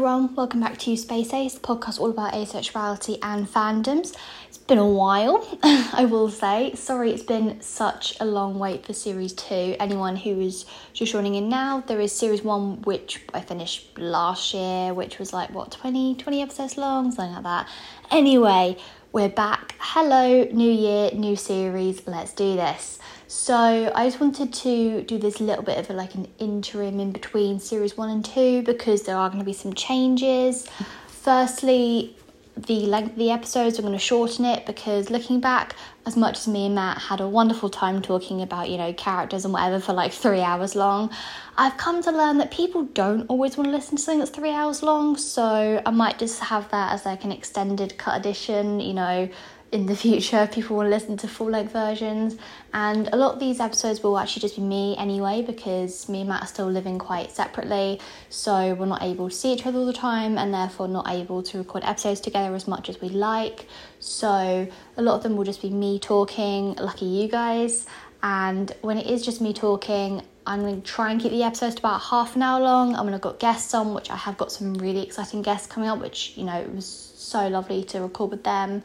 everyone, welcome back to Space Ace, podcast all about asexuality and fandoms. It's been a while, I will say. Sorry, it's been such a long wait for series two. Anyone who is just joining in now, there is series one, which I finished last year, which was like what 20, 20 episodes long, something like that. Anyway, we're back. Hello, new year, new series. Let's do this. So I just wanted to do this little bit of a, like an interim in between series one and two because there are going to be some changes. Firstly, the length of the episodes, I'm going to shorten it because looking back, as much as me and Matt had a wonderful time talking about, you know, characters and whatever for like three hours long, I've come to learn that people don't always want to listen to something that's three hours long. So I might just have that as like an extended cut edition, you know, in the future people will listen to full length versions. And a lot of these episodes will actually just be me anyway because me and Matt are still living quite separately. So we're not able to see each other all the time and therefore not able to record episodes together as much as we like. So a lot of them will just be me talking lucky you guys. And when it is just me talking I'm going to try and keep the episodes to about half an hour long. I'm going to got guests on, which I have got some really exciting guests coming up, which you know it was so lovely to record with them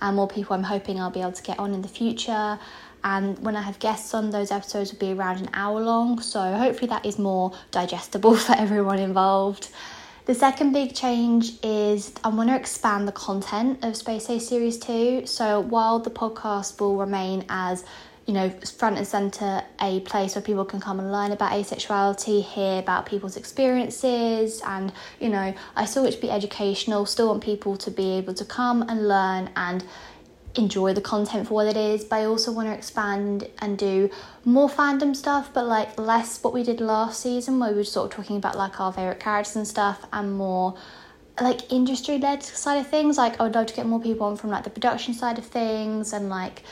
and more people I'm hoping I'll be able to get on in the future. And when I have guests on, those episodes will be around an hour long, so hopefully that is more digestible for everyone involved. The second big change is I want to expand the content of Space Ace Series 2. So while the podcast will remain as you know, front and centre a place where people can come and learn about asexuality, hear about people's experiences, and you know, I still want to be educational, still want people to be able to come and learn and enjoy the content for what it is, but I also want to expand and do more fandom stuff, but like less what we did last season, where we were sort of talking about like our favourite characters and stuff, and more like industry led side of things. Like, I would love to get more people on from like the production side of things and like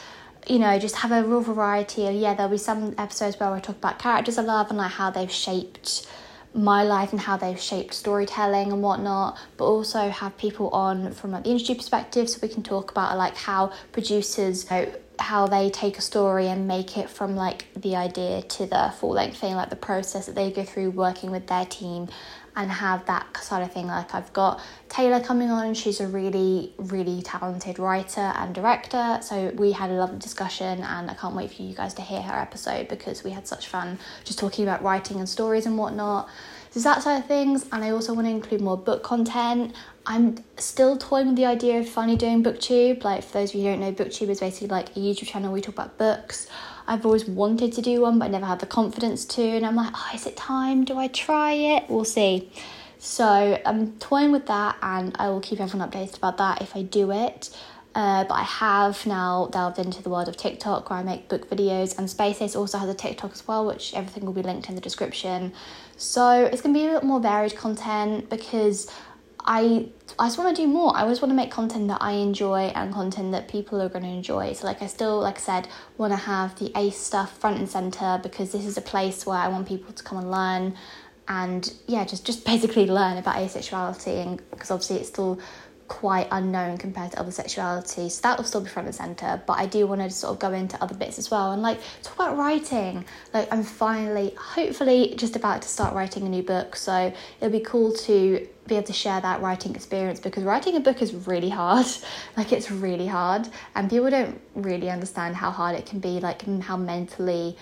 you know, just have a real variety of, yeah, there'll be some episodes where I talk about characters I love and like how they've shaped my life and how they've shaped storytelling and whatnot, but also have people on from like the industry perspective so we can talk about like how producers you know, how they take a story and make it from like the idea to the full length thing, like the process that they go through working with their team and have that sort of thing. Like I've got Taylor coming on, she's a really, really talented writer and director. So we had a lovely discussion and I can't wait for you guys to hear her episode because we had such fun just talking about writing and stories and whatnot. That side of things, and I also want to include more book content. I'm still toying with the idea of finally doing booktube. Like for those of you who don't know, booktube is basically like a YouTube channel where we talk about books. I've always wanted to do one, but I never had the confidence to. And I'm like, oh, is it time? Do I try it? We'll see. So I'm toying with that, and I will keep everyone updated about that if I do it. Uh, but I have now delved into the world of TikTok where I make book videos, and Space Ace also has a TikTok as well, which everything will be linked in the description. So it's gonna be a bit more varied content because I I just want to do more. I always want to make content that I enjoy and content that people are going to enjoy. So like I still like I said want to have the ace stuff front and center because this is a place where I want people to come and learn and yeah, just just basically learn about asexuality and because obviously it's still quite unknown compared to other sexualities. So that will still be front and center, but I do want to sort of go into other bits as well and like talk about writing. Like I'm finally, hopefully, just about to start writing a new book, so it'll be cool to be able to share that writing experience because writing a book is really hard. like it's really hard, and people don't really understand how hard it can be, like how mentally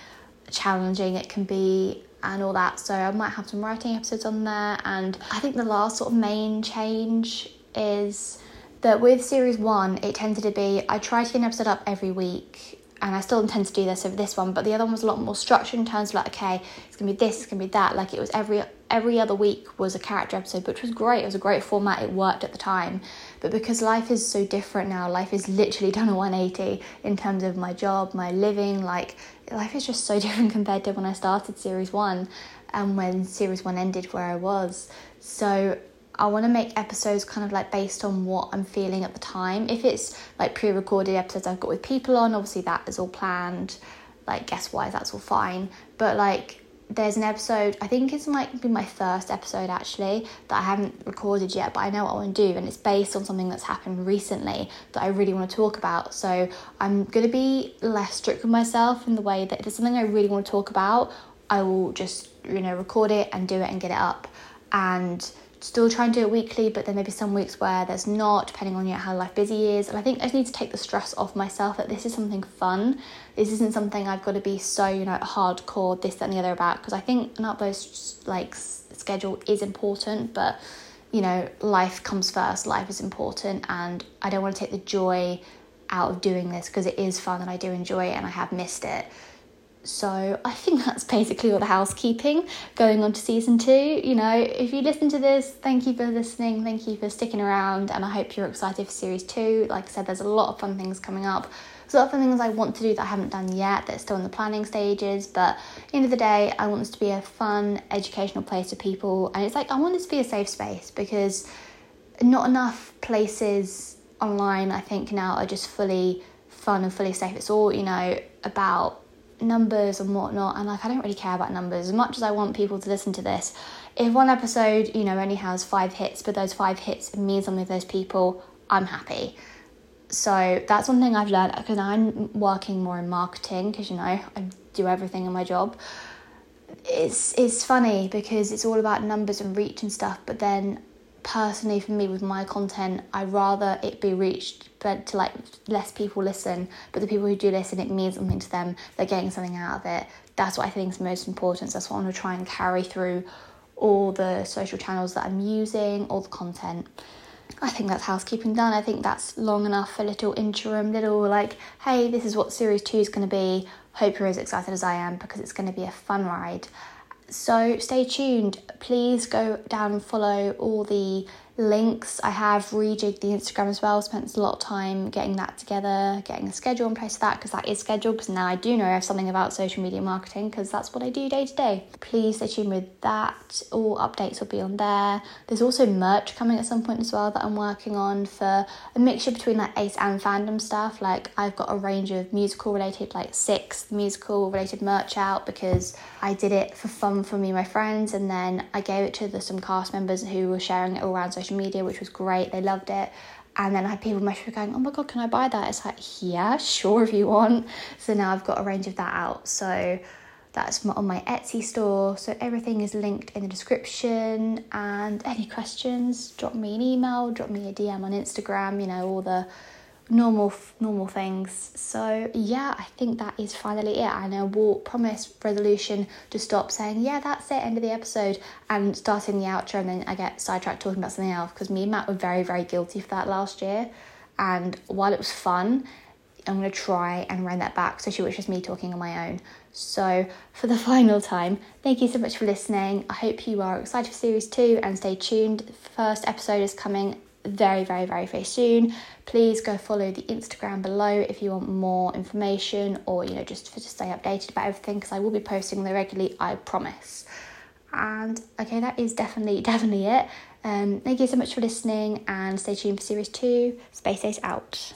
challenging it can be and all that. So I might have some writing episodes on there. And I think the last sort of main change is that with series one, it tended to be I try to get an episode up every week, and I still intend to do this over this one. But the other one was a lot more structured in terms of like, okay, it's gonna be this, it's gonna be that. Like it was every every other week was a character episode, which was great. It was a great format. It worked at the time. But because life is so different now, life is literally done a 180 in terms of my job, my living. Like life is just so different compared to when I started series one, and when series one ended, where I was. So I want to make episodes kind of like based on what I'm feeling at the time. If it's like pre recorded episodes I've got with people on, obviously that is all planned, like guest wise, that's all fine. But like, there's an episode, I think it's might be my first episode actually, that I haven't recorded yet, but I know what I want to do, and it's based on something that's happened recently that I really want to talk about. So I'm going to be less strict with myself in the way that if there's something I really want to talk about, I will just, you know, record it and do it and get it up. And still try and do it weekly, but there may be some weeks where there's not, depending on you how life busy is. And I think I just need to take the stress off myself that this is something fun. This isn't something I've got to be so, you know, hardcore, this, that, and the other about. Because I think an upload like schedule is important, but you know, life comes first, life is important, and I don't want to take the joy out of doing this because it is fun and I do enjoy it and I have missed it. So I think that's basically all the housekeeping going on to season two. You know, if you listen to this, thank you for listening, thank you for sticking around, and I hope you're excited for series two. Like I said, there's a lot of fun things coming up. There's a lot of things I want to do that I haven't done yet that's still in the planning stages. But at the end of the day, I want this to be a fun, educational place for people, and it's like I want this to be a safe space because not enough places online, I think, now are just fully fun and fully safe. It's all, you know, about numbers and whatnot and like I don't really care about numbers. As much as I want people to listen to this if one episode you know only has five hits but those five hits mean something to those people I'm happy. So that's one thing I've learned because I'm working more in marketing because you know I do everything in my job. It's it's funny because it's all about numbers and reach and stuff but then personally for me with my content i rather it be reached but to like less people listen but the people who do listen it means something to them they're getting something out of it that's what i think is most important so that's what i want to try and carry through all the social channels that i'm using all the content I think that's housekeeping done. I think that's long enough for a little interim, little like, hey, this is what series two is going to be. Hope you're as excited as I am because it's going to be a fun ride. So stay tuned. Please go down and follow all the links. I have rejigged the Instagram as well, spent a lot of time getting that together, getting a schedule in place for that because that is scheduled because now I do know I have something about social media marketing because that's what I do day to day. Please stay tuned with that. All updates will be on there. There's also merch coming at some point as well that I'm working on for a mixture between like ace and fandom stuff. Like I've got a range of musical related like six musical related merch out because I did it for fun for me my friends and then I gave it to the, some cast members who were sharing it all around social social media, which was great. They loved it. And then I had people message me going, Oh my god, can I buy that? It's like, Yeah, sure, if you want. So now I've got a range of that out. So that's on my Etsy store. So everything is linked in the description. And any questions, drop me an email, drop me a DM on Instagram, you know, all the normal normal things. So yeah i think that is finally it and i will promise resolution to stop saying yeah that's it end of the episode and starting the outro and then i get sidetracked talking about something else because me and matt were very very guilty for that last year. And while it was fun i'm going to try and run that back so she was just me talking on my own. So for the final time thank you so much for listening. I hope you are excited for series two and stay tuned. The first episode is coming very, very, very, very soon. Please go follow the Instagram below if you want more information or, you know, just to stay updated about everything because I will be posting there regularly, I promise. And okay, that is definitely, definitely it. Um, thank you so much for listening and stay tuned for series two. Space Ace out.